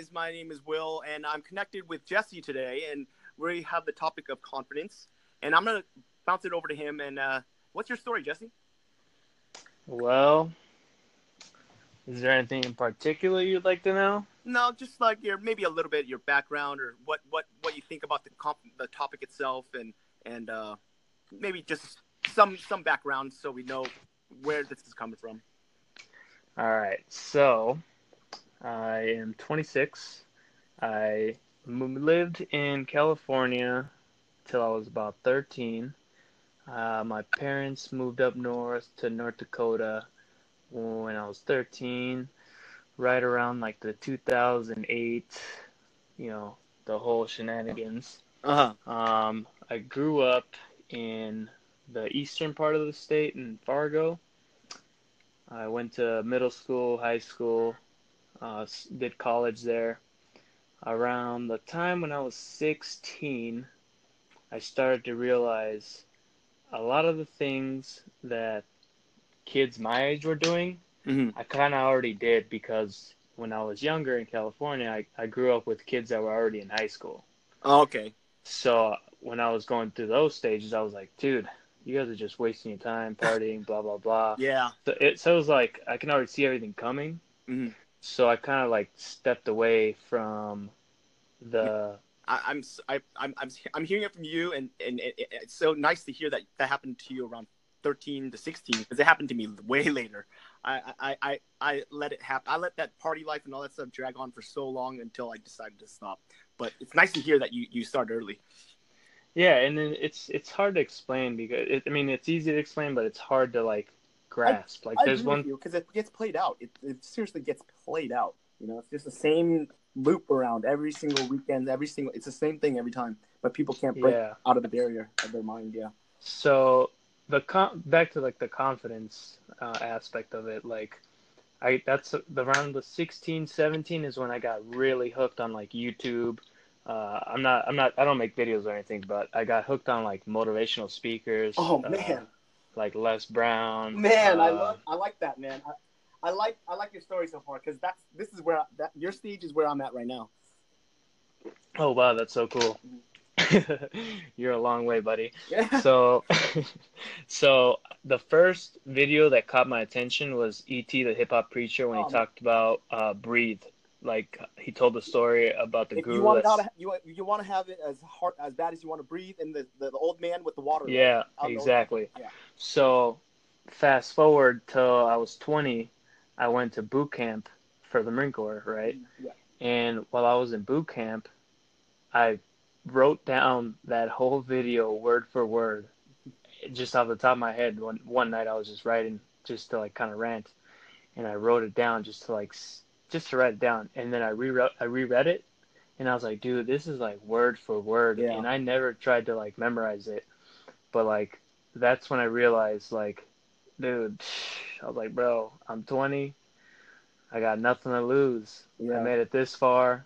guys. My name is Will, and I'm connected with Jesse today, and we have the topic of confidence. And I'm gonna bounce it over to him. And uh, what's your story, Jesse? Well, is there anything in particular you'd like to know? No, just like your maybe a little bit your background or what what what you think about the comp- the topic itself, and and uh, maybe just some some background so we know where this is coming from. All right, so I am 26. I lived in California till I was about 13. Uh, my parents moved up north to North Dakota when I was 13, right around like the 2008, you know, the whole shenanigans. Uh huh. Um, I grew up in the eastern part of the state in Fargo. I went to middle school, high school, uh, did college there. Around the time when I was 16, I started to realize a lot of the things that kids my age were doing, mm-hmm. I kind of already did because when I was younger in California, I, I grew up with kids that were already in high school. Oh, okay. So when I was going through those stages, I was like, dude, you guys are just wasting your time partying, blah blah blah. Yeah. So it so it was like I can already see everything coming. Mm-hmm. So I kind of like stepped away from the. I, I'm I, I'm I'm I'm hearing it from you, and and it, it's so nice to hear that that happened to you around 13 to 16 because it happened to me way later. I, I, I, I let it happen. I let that party life and all that stuff drag on for so long until I decided to stop. But it's nice to hear that you, you started early. Yeah, and then it's it's hard to explain because it, I mean it's easy to explain, but it's hard to like grasp. I, like I there's one because it gets played out. It, it seriously gets played out. You know, it's just the same loop around every single weekend, every single. It's the same thing every time, but people can't break yeah. out of the barrier of their mind. Yeah. So the con- back to like the confidence uh, aspect of it, like I that's the around the 16, 17 is when I got really hooked on like YouTube uh, I'm not I'm not I don't make videos or anything, but I got hooked on like motivational speakers. Oh uh, man, like Les Brown. Man, uh, I love I like that man. I, I like I like your story so far because that's this is where I, that your stage is where I'm at right now. Oh wow, that's so cool. You're a long way, buddy. Yeah. So, so the first video that caught my attention was E.T. the hip hop preacher when oh, he man. talked about uh, breathe like he told the story about the if guru. You want, to, you, you want to have it as hard as bad as you want to breathe, and the, the, the old man with the water. Yeah, exactly. Yeah. So, fast forward till I was 20, I went to boot camp for the Marine Corps, right? Yeah. And while I was in boot camp, I wrote down that whole video word for word, just off the top of my head. One one night I was just writing, just to like kind of rant, and I wrote it down just to like just to write it down. And then I rewrote, I reread it, and I was like, dude, this is like word for word. Yeah. And I never tried to like memorize it, but like that's when I realized like, dude, I was like, bro, I'm 20. I got nothing to lose. Yeah. I made it this far.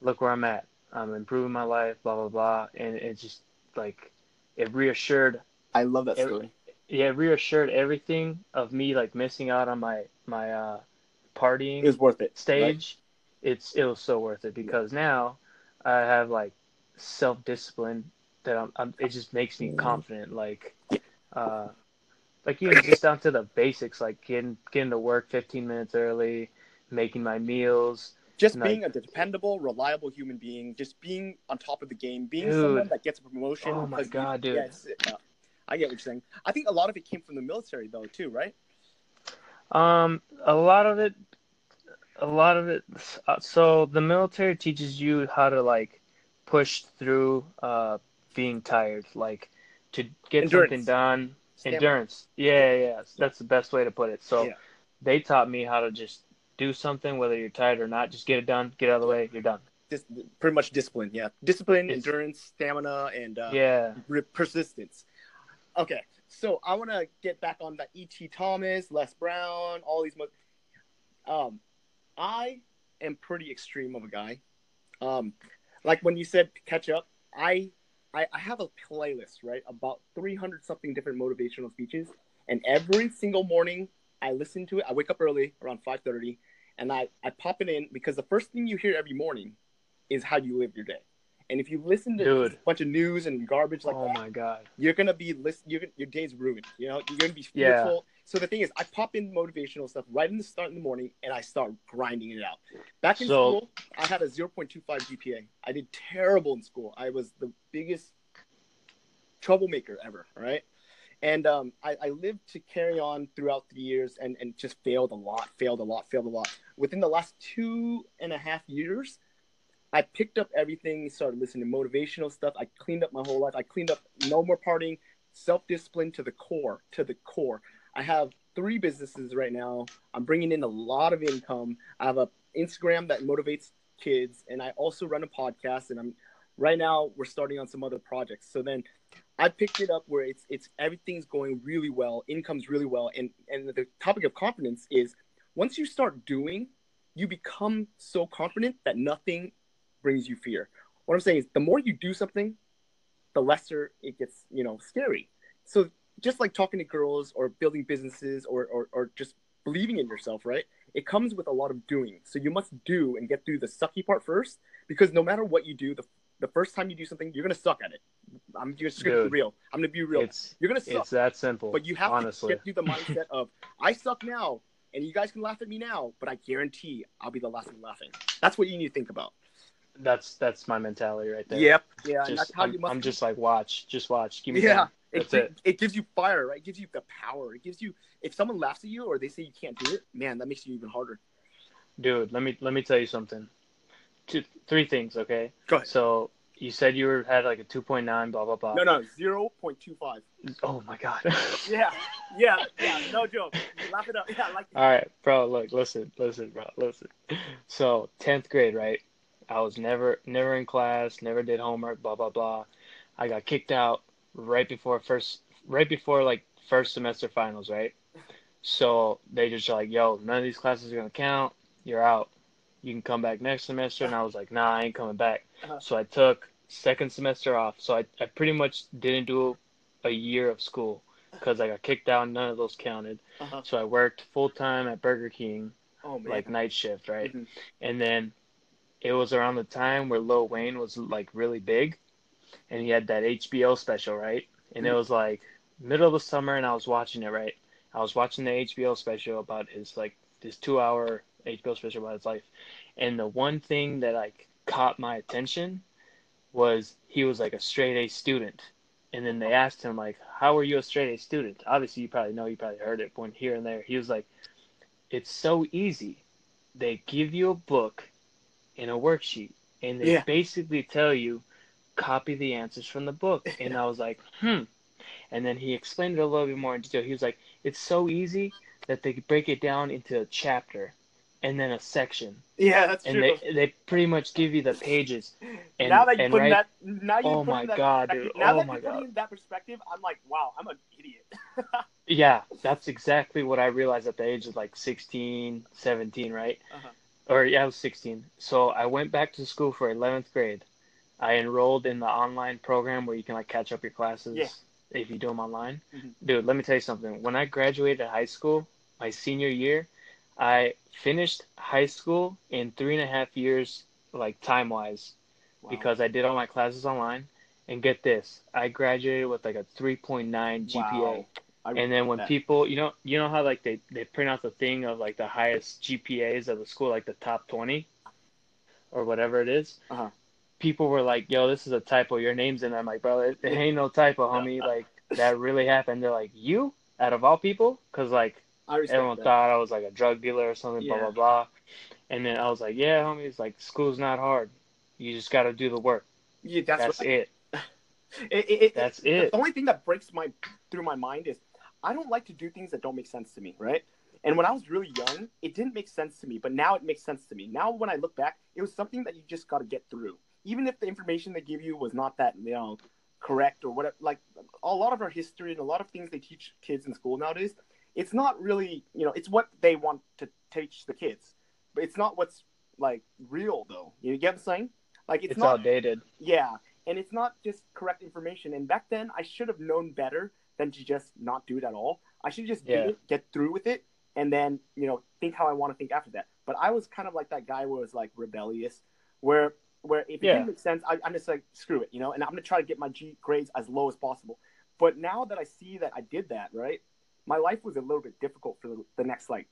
Look where I'm at. I'm improving my life, blah blah blah, and it just like it reassured. I love that story. It, yeah, it reassured everything of me like missing out on my my uh partying it was worth it stage, right? it's it was so worth it because now I have like self discipline that I'm, I'm, it just makes me confident like uh like even just down to the basics like getting getting to work 15 minutes early making my meals just being like, a dependable reliable human being just being on top of the game being dude, someone that gets a promotion oh my god you, dude. Yeah, I get what you're saying. I think a lot of it came from the military though too right? Um, a lot of it, a lot of it. Uh, so the military teaches you how to like push through uh being tired, like to get Endurance. something done. Stamina. Endurance. Yeah, yeah, that's the best way to put it. So yeah. they taught me how to just do something, whether you're tired or not. Just get it done, get out of the way, you're done. Just pretty much discipline. Yeah, discipline, it's, endurance, stamina, and uh, yeah, persistence. Okay, so I want to get back on that E.T. Thomas, Les Brown, all these. Mo- um, I am pretty extreme of a guy. Um, like when you said catch up, I, I I have a playlist right about three hundred something different motivational speeches, and every single morning I listen to it. I wake up early around five thirty, and I I pop it in because the first thing you hear every morning is how you live your day. And if you listen to Dude. a bunch of news and garbage like oh that, my god. you're gonna be list. You're your day's ruined. You know, you're gonna be fearful. So the thing is, I pop in motivational stuff right in the start in the morning, and I start grinding it out. Back in So- school, I had a 0.25 GPA. I did terrible in school. I was the biggest troublemaker ever. Right. And um, I, I lived to carry on throughout the years and, and just failed a lot, failed a lot, failed a lot. Within the last two and a half years, I picked up everything, started listening to motivational stuff. I cleaned up my whole life. I cleaned up no more partying, self discipline to the core, to the core. I have three businesses right now. I'm bringing in a lot of income. I have a Instagram that motivates kids, and I also run a podcast. And I'm right now we're starting on some other projects. So then I picked it up where it's it's everything's going really well, income's really well, and and the topic of confidence is once you start doing, you become so confident that nothing brings you fear. What I'm saying is the more you do something, the lesser it gets, you know, scary. So just like talking to girls or building businesses or, or, or just believing in yourself, right? It comes with a lot of doing. So you must do and get through the sucky part first because no matter what you do, the, the first time you do something, you're going to suck at it. I'm just going to be real. I'm going to be real. It's You're going to suck. it's that simple. But you have honestly. to get through the mindset of I suck now, and you guys can laugh at me now, but I guarantee I'll be the last one laughing. That's what you need to think about. That's that's my mentality right there. Yep. Yeah. Just, that's how I'm, you must. I'm just like watch, just watch. Give me Yeah. time. It, it. it gives you fire, right? It gives you the power. It gives you if someone laughs at you or they say you can't do it, man, that makes you even harder. dude. Let me let me tell you something. Two, three things, okay? Go ahead. So you said you were had like a two point nine, blah blah blah. No, no, zero point two five. Oh my god. Yeah, yeah, yeah. No joke. Laugh it up. Yeah, like All right, bro. Look, listen, listen, bro, listen. So tenth grade, right? I was never, never in class, never did homework, blah blah blah. I got kicked out right before first, right before like first semester finals, right? So they just like, yo, none of these classes are gonna count. You're out. You can come back next semester. And I was like, nah, I ain't coming back. Uh-huh. So I took second semester off. So I, I pretty much didn't do a year of school because I got kicked out. None of those counted. Uh-huh. So I worked full time at Burger King, oh man. like night shift, right? Mhm. And then it was around the time where Lil Wayne was like really big, and he had that HBO special, right? And it Mhm. was like middle of the summer, and I was watching it, right? I was watching the HBO special about his like this two hour HBO special about his life, and the one thing that like caught my attention was he was like a straight A student. And then they asked him like, "How are you a straight A student?" Obviously, you probably know, you probably heard it one here and there. He was like, "It's so easy. They give you a book and a worksheet, and they Yeah. basically tell you copy the answers from the book." And I was like, "Hmm." And then he explained it a little bit more in detail. He was like, "It's so easy that they break it down into a chapter and then a section, Yeah, that's and true. they they pretty much give you the pages." And, now that you and put in right- that, now you Oh my that God, dude. Now Oh that my God. in that perspective, I'm like, wow, I'm an idiot. Yeah, that's exactly what I realized at the age of like 16, 17, right? Uh-huh. Or yeah, I was 16. So I went back to school for 11th grade. I enrolled in the online program where you can like catch up your classes Yeah. if you do them online. Mhm. Dude, let me tell you something. When I graduated high school, my senior year, I finished high school in three and a half years, like time wise, Wow. because I did all my classes online. And get this, I graduated with like a 3.9 GPA. Wow. I And then when that. people, you know, you know how like they they print out the thing of like the highest GPAs of the school, like the top twenty, or whatever it is. Uh-huh. People were like, "Yo, this is a typo. Your name's in." there." I'm like, "Bro, it, it ain't no typo, homie. Like that really happened." They're like, "You out of all people?" Because like I everyone that. thought I was like a drug dealer or something, blah Yeah. blah blah. And then I was like, "Yeah, homie. It's like school's not hard. You just got to do the work. Yeah, that's, That's, it. It, it, it, That's the only thing that breaks my through my mind is I don't like to do things that don't make sense to me, right? And when I was really young, it didn't make sense to me, but now it makes sense to me. Now when I look back, it was something that you just got to get through. Even if the information they give you was not that, you know, correct or whatever. Like a lot of our history and a lot of things they teach kids in school nowadays, it's not really, you know, it's what they want to teach the kids. But it's not what's like real though. You get what I'm saying? Like it's, It's, not outdated. yeah, and it's not just correct information. And back then, I should have known better than to just not do it at all. I should just Yeah. do it, get through with it, and then you know think how I want to think after that. But I was kind of like that guy who was like rebellious, where where if it Yeah. didn't make sense, I, I'm just like screw it, you know, and I'm gonna try to get my G grades as low as possible. But now that I see that I did that, right, my life was a little bit difficult for the, the next like,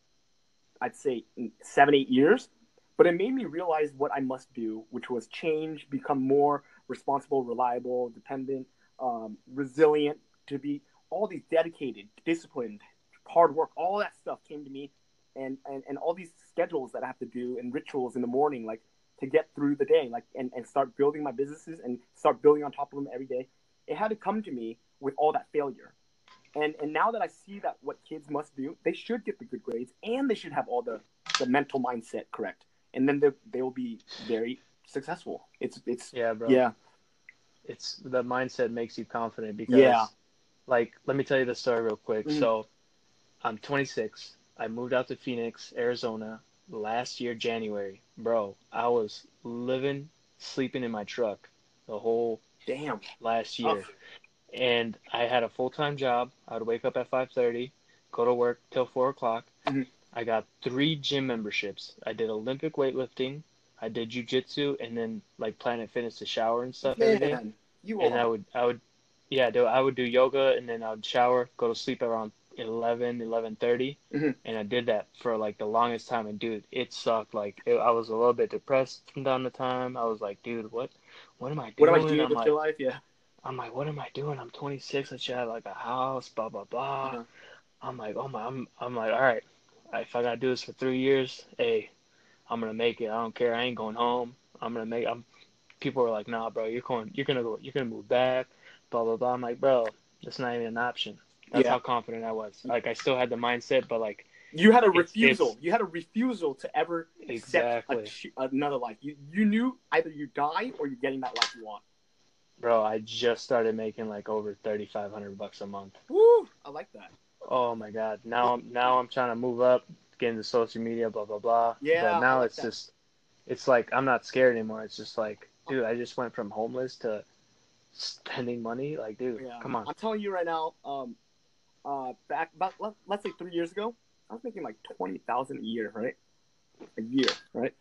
I'd say seven eight years. But it made me realize what I must do, which was change, become more responsible, reliable, dependent, um, resilient, to be all these dedicated, disciplined, hard work, all that stuff came to me, and and, and all these schedules that I have to do and rituals in the morning, like to get through the day, like and, and start building my businesses and start building on top of them every day. It had to come to me with all that failure. And and now that I see that what kids must do, they should get the good grades and they should have all the, the mental mindset correct. And then they they will be very successful. It's it's Yeah, bro. yeah. It's the mindset makes you confident because Yeah. Like let me tell you the story real quick. Mhm. So I'm 26. I moved out to Phoenix, Arizona last year January. Bro, I was living sleeping in my truck the whole Damn. last year. Oh. and I had a full time job. I would wake up at five thirty, go to work till four o'clock. Mhm. I got three gym memberships. I did Olympic weightlifting, I did jujitsu, and then like Planet Fitness to shower and stuff every day. Man, you And I would I would yeah, do I would do yoga and then I would shower, go to sleep around 11, 11.30. Mhm. and I did that for like the longest time. And dude, it sucked. Like it, I was a little bit depressed from time to time. I was like, dude, what, what am I doing? What am I doing I'm with like, your life? Yeah. I'm like, what am I doing? I'm 26. I should have like a house, blah blah blah. Uh-huh. I'm like, oh my, I'm, I'm like, all right, if I gotta do this for three years, hey, I'm gonna make it. I don't care. I ain't going home. I'm gonna make. I'm. People are like, nah, bro, you're going, you're gonna go, you're gonna move back, blah blah blah. I'm like, bro, that's not even an option. That's Yeah. how confident I was. Like, I still had the mindset, but like, You had a It's- refusal. it's- You had a refusal to ever accept a another life. You you knew either you die or you're getting that life you want. bro, I just started making like over 3,500 bucks a month. Woo! I like that. Oh my god. Now I'm now I'm trying to move up, get into social media, blah blah blah. Yeah, But now like it's that. just it's like I'm not scared anymore. It's just like, dude, I just went from homeless to spending money. Like, dude, Yeah. come on. I'm telling you right now. Um, uh, back about let, let's say three years ago, I was making like twenty thousand a year, right? A year, right?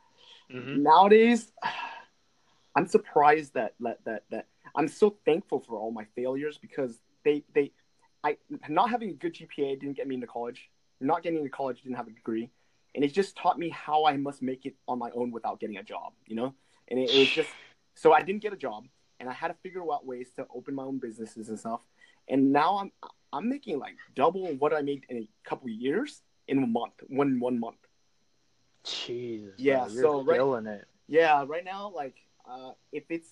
hmm Nowadays, I'm surprised that, that that that I'm so thankful for all my failures because they they I not having a good GPA didn't get me into college. Not getting into college didn't have a degree, and it just taught me how I must make it on my own without getting a job. You know, and it, it was just so I didn't get a job, and I had to figure out ways to open my own businesses and stuff. And now I'm I'm making like double what I made in a couple years in a month, one one month. Jesus. Yeah, bro, so right- killing it. Yeah, right now, like, uh, if it's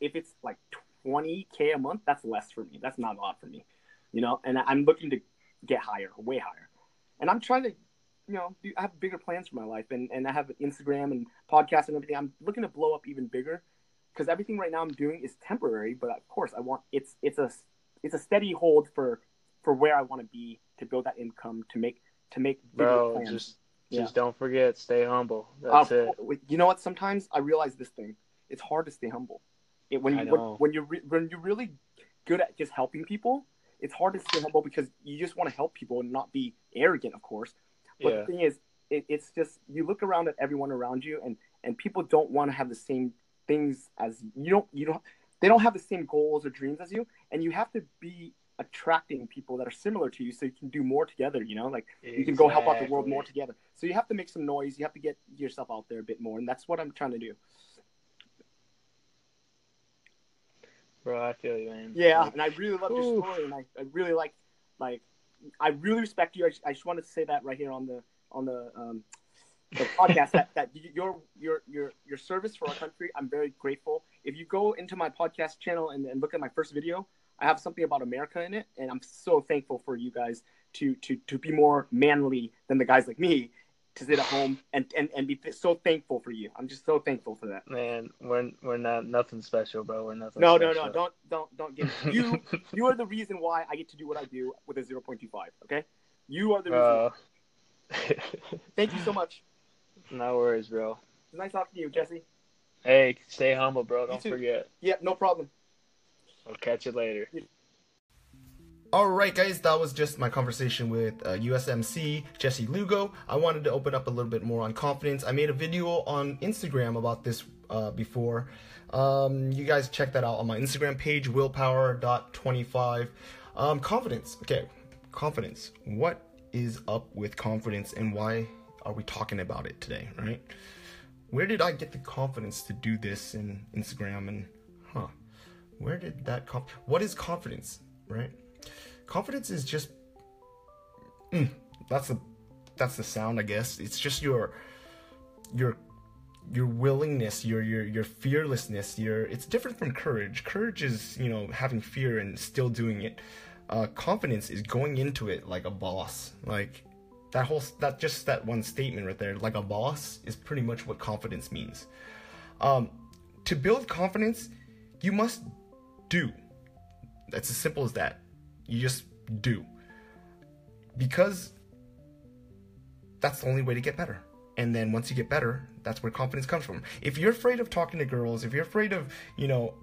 if it's like twenty k a month, that's less for me. That's not a lot for me, you know. And I'm looking to get higher, way higher. And I'm trying to, you know, do, I have bigger plans for my life, and and I have Instagram and podcast and everything. I'm looking to blow up even bigger, because everything right now I'm doing is temporary. But of course, I want it's it's a it's a steady hold for for where I want to be to build that income to make to make Bro, plans. just Yeah. just don't forget, stay humble. That's Uh, it. You know what? Sometimes I realize this thing. It's hard to stay humble. It, when you when, know. when you're re- when you're really good at just helping people, it's hard to stay humble because you just want to help people and not be arrogant, of course. But Yeah. the thing is, it, it's just you look around at everyone around you, and and people don't want to have the same things as you don't. You don't. They don't have the same goals or dreams as you, and you have to be attracting people that are similar to you so you can do more together you know like you can go help out the world more together. So you have to make some noise. You have to get yourself out there a bit more, and that's what I'm trying to do. Bro, I feel you, man. Yeah, Like, and I really love your story, and I, I really like like I really respect you. I, I just wanted to say that right here on the on the um, the podcast that that your your your your service for our country. I'm very grateful. If you go into my podcast channel and, and look at my first video, I have something about America in it, and I'm so thankful for you guys to to to be more manly than the guys like me to sit at home and and, and be so thankful for you. I'm just so thankful for that. Man, we're we're not nothing special, bro. We're nothing. No, no, special. no! Don't don't don't give you. You are the reason why I get to do what I do with a 0.25. Okay, you are the reason. Bro. Thank you so much. No worries, bro. It's nice talking to you, Jesse. Hey, stay humble, bro. Don't too. forget. Yeah, no problem. I'll catch you later. Alright, guys, that was just my conversation with uh, USMC Jesse Lugo. I wanted to open up a little bit more on confidence. I made a video on Instagram about this uh, before. Um, you guys check that out on my Instagram page, willpower.25. Um, confidence. Okay, confidence. What is up with confidence and why are we talking about it today, right? Where did I get the confidence to do this in Instagram and, huh? Where did that conf- What is confidence, right? confidence is just mm, that's the that's the sound i guess it's just your your your willingness your your your fearlessness your it's different from courage courage is you know having fear and still doing it uh, confidence is going into it like a boss like that whole that just that one statement right there like a boss is pretty much what confidence means um, to build confidence you must do that's as simple as that you just do. Because that's the only way to get better. And then once you get better, that's where confidence comes from. If you're afraid of talking to girls, if you're afraid of, you know,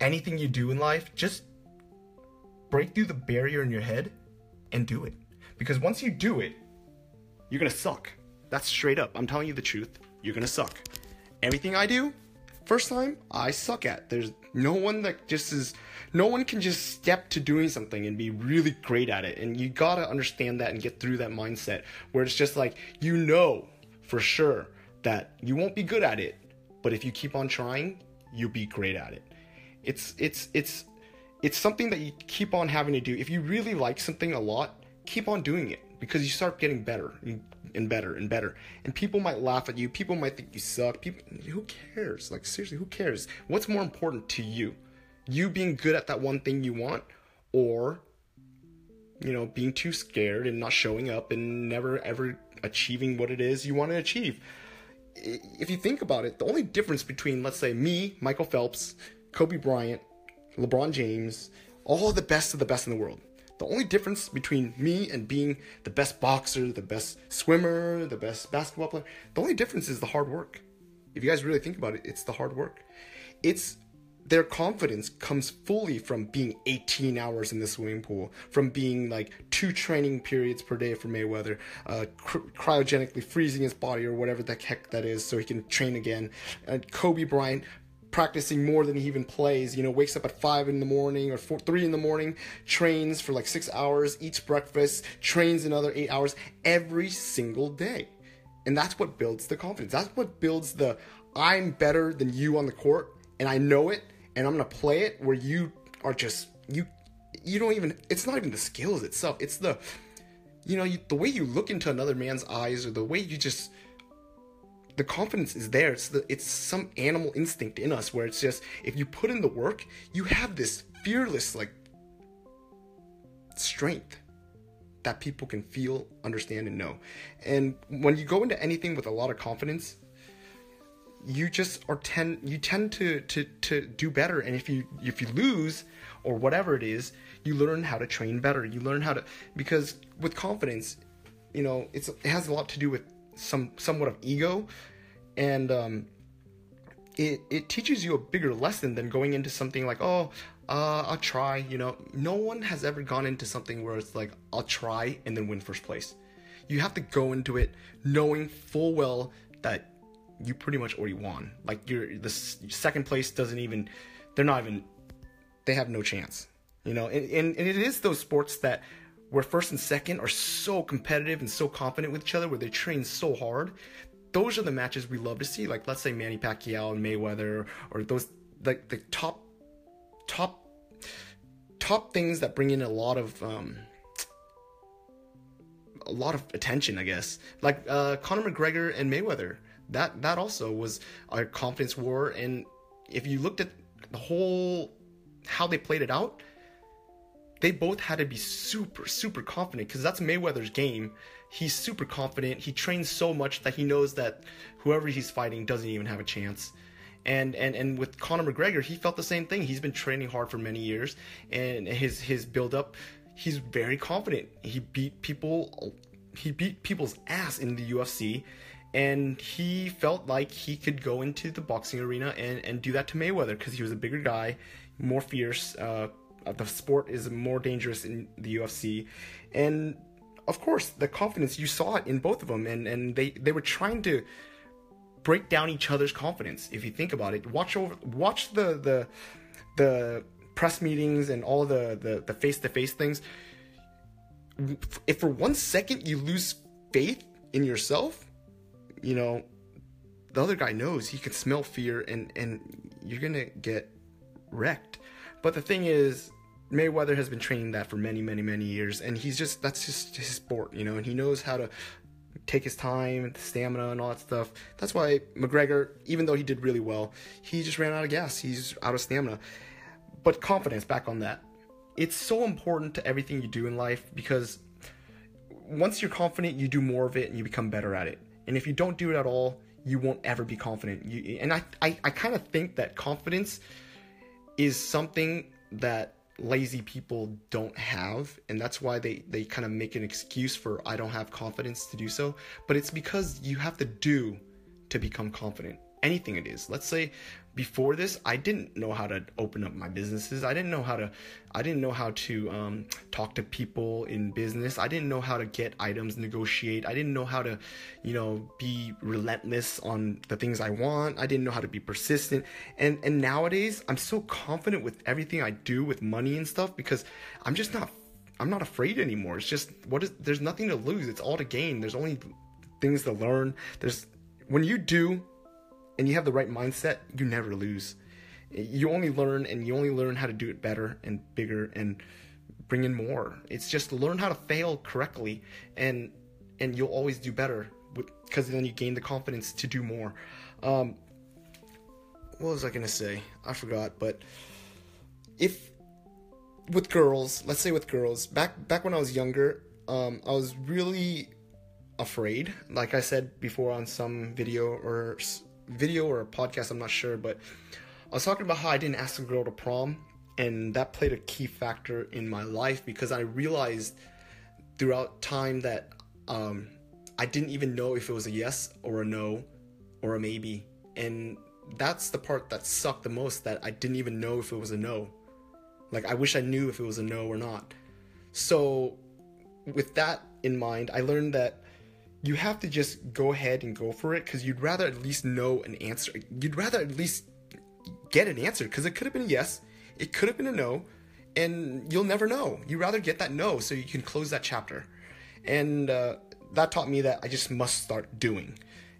anything you do in life, just break through the barrier in your head and do it. Because once you do it, you're gonna suck. That's straight up. I'm telling you the truth. You're gonna suck. Everything I do, first time, I suck at. There's no one that just is no one can just step to doing something and be really great at it. And you gotta understand that and get through that mindset where it's just like, you know for sure that you won't be good at it, but if you keep on trying, you'll be great at it. It's, it's, it's, it's something that you keep on having to do. If you really like something a lot, keep on doing it because you start getting better and better and better. And people might laugh at you. People might think you suck. People, who cares? Like seriously, who cares? What's more important to you? you being good at that one thing you want or you know being too scared and not showing up and never ever achieving what it is you want to achieve if you think about it the only difference between let's say me michael phelps kobe bryant lebron james all the best of the best in the world the only difference between me and being the best boxer the best swimmer the best basketball player the only difference is the hard work if you guys really think about it it's the hard work it's their confidence comes fully from being 18 hours in the swimming pool, from being like two training periods per day for Mayweather, uh, cry- cryogenically freezing his body or whatever the heck that is so he can train again. And Kobe Bryant practicing more than he even plays. You know, wakes up at five in the morning or four, three in the morning, trains for like six hours, eats breakfast, trains another eight hours every single day. And that's what builds the confidence. That's what builds the I'm better than you on the court and I know it and I'm gonna play it where you are just you you don't even it's not even the skills itself it's the you know you, the way you look into another man's eyes or the way you just the confidence is there. It's the it's some animal instinct in us where it's just if you put in the work you have this fearless like strength that people can feel understand and know. And when you go into anything with a lot of confidence you just are tend you tend to to to do better. And if you if you lose or whatever it is you learn how to train better. You learn how to because with confidence you know it's it has a lot to do with some somewhat of ego and um it it teaches you a bigger lesson than going into something like oh uh, I'll try, you know. No one has ever gone into something where it's like, I'll try and then win first place. You have to go into it knowing full well that you pretty much already won. Like your the second place doesn't even they're not even they have no chance. You know, and, and, and it is those sports that where first and second are so competitive and so confident with each other, where they train so hard. Those are the matches we love to see. Like let's say Manny Pacquiao and Mayweather, or those like the top, top, top things that bring in a lot of um, a lot of attention, I guess. Like uh, Conor McGregor and Mayweather that that also was a confidence war. And if you looked at the whole how they played it out, they both had to be super super confident because that's Mayweather's game. He's super confident. He trains so much that he knows that whoever he's fighting doesn't even have a chance. And and and with Conor McGregor, he felt the same thing. He's been training hard for many years, and his his build up, he's very confident. He beat people. He beat people's ass in the UFC and he felt like he could go into the boxing arena and, and do that to Mayweather because he was a bigger guy, more fierce, uh, Uh, the sport is more dangerous in the UFC, and of course the confidence you saw it in both of them, and and they they were trying to break down each other's confidence. If you think about it, watch over watch the the the press meetings and all the the the face to face things. If for one second you lose faith in yourself, you know, the other guy knows he can smell fear and and you're gonna get wrecked. But the thing is, Mayweather has been training that for many, many, many years, and he's just that's just his sport, you know, and he knows how to take his time, the stamina, and all that stuff. That's why McGregor, even though he did really well, he just ran out of gas. He's out of stamina. But confidence, back on that. It's so important to everything you do in life because once you're confident, you do more of it and you become better at it. And if you don't do it at all, you won't ever be confident. You, and I, I, I kind of think that confidence is something that lazy people don't have and that's why they they kind of make an excuse for I don't have confidence to do so. But it's because you have to do to become confident anything it is. Let's say before this i didn't know how to open up my businesses. I didn't know how to i didn't know how to um, talk to people in business. I didn't know how to get items negotiate. I didn't know how to you know be relentless on the things i want. I didn't know how to be persistent. And and nowadays i'm so confident with everything i do with money and stuff because i'm just not i'm not afraid anymore. It's just what is there's nothing to lose. It's all to gain. There's only things to learn. There's when you do and you have the right mindset, you never lose. You only learn and you only learn how to do it better and bigger and bring in more. It's just learn how to fail correctly and and you'll always do better because then you gain the confidence to do more. Um, what was I gonna say? I forgot. But if with girls, let's say with girls, back back when I was younger, um, I was really afraid. Like I said before on some video or video or a podcast, I'm not sure, but I was talking about how I didn't ask a girl to prom, and that played a key factor in my life because I realized throughout time that um, I didn't even know if it was a yes or a no or a maybe, and that's the part that sucked the most. That I didn't even know if it was a no. Like I wish I knew if it was a no or not. So, with that in mind, I learned that you have to just go ahead and go for it because you'd rather at least know an answer. You'd rather at least get an answer because it could have been a yes, it could have been a no, and you'll never know. You'd rather get that no so you can close that chapter. And uh, that taught me that I just must start doing.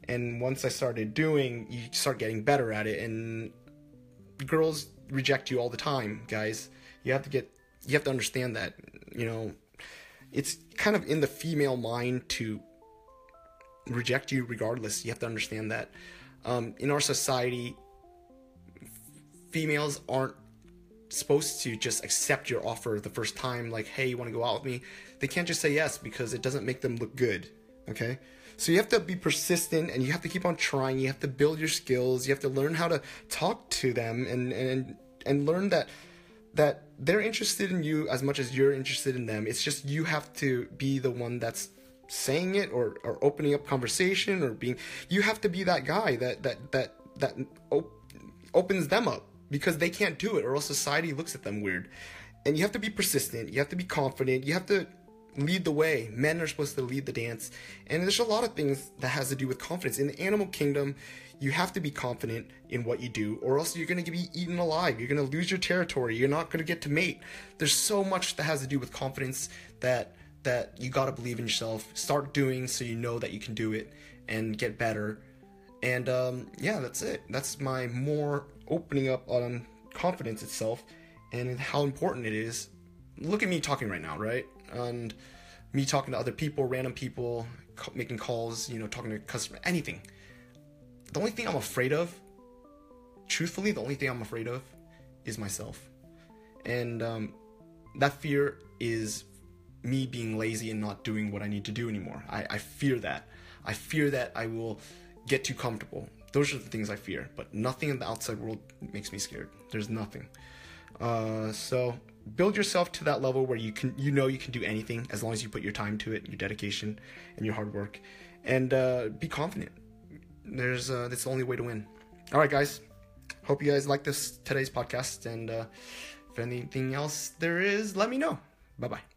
And once I started doing, you start getting better at it. And girls reject you all the time, guys. You have to get, you have to understand that, you know, it's kind of in the female mind to reject you regardless. You have to understand that. Um, in our society, females aren't supposed to just accept your offer the first time, like, hey, you want to go out with me? They can't just say yes because it doesn't make them look good. Okay? So you have to be persistent and you have to keep on trying. You have to build your skills. You have to learn how to talk to them and and and learn that that they're interested in you as much as you're interested in them. It's just you have to be the one that's saying it or, or opening up conversation or being you have to be that guy that that that that op- opens them up because they can't do it or else society looks at them weird. And you have to be persistent. You have to be confident. You have to lead the way. Men are supposed to lead the dance. And there's a lot of things that has to do with confidence. In the animal kingdom you have to be confident in what you do or else you're going to be eaten alive. You're going to lose your territory. You're not going to get to mate. There's so much that has to do with confidence that that you got to believe in yourself. Start doing so you know that you can do it and get better. And um, yeah, that's it. That's my more opening up on confidence itself and how important it is. Look at me talking right now, right? And me talking to other people, random people, making calls, you know, talking to customer, anything. The only thing I'm afraid of, truthfully, the only thing I'm afraid of is myself. And um, that fear is me being lazy and not doing what I need to do anymore. I, I fear that. I fear that I will get too comfortable. Those are the things I fear, but nothing in the outside world makes me scared. There's nothing. Uh, so build yourself to that level where you can, you know, you can do anything as long as you put your time to it, your dedication, and your hard work, and uh, be confident. There's uh, that's the only way to win. All right, guys. Hope you guys like this today's podcast, and uh, If anything else there is, let me know. Bye bye.